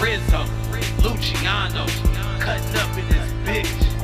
Rizzo, Luciano, cutting up in this bitch.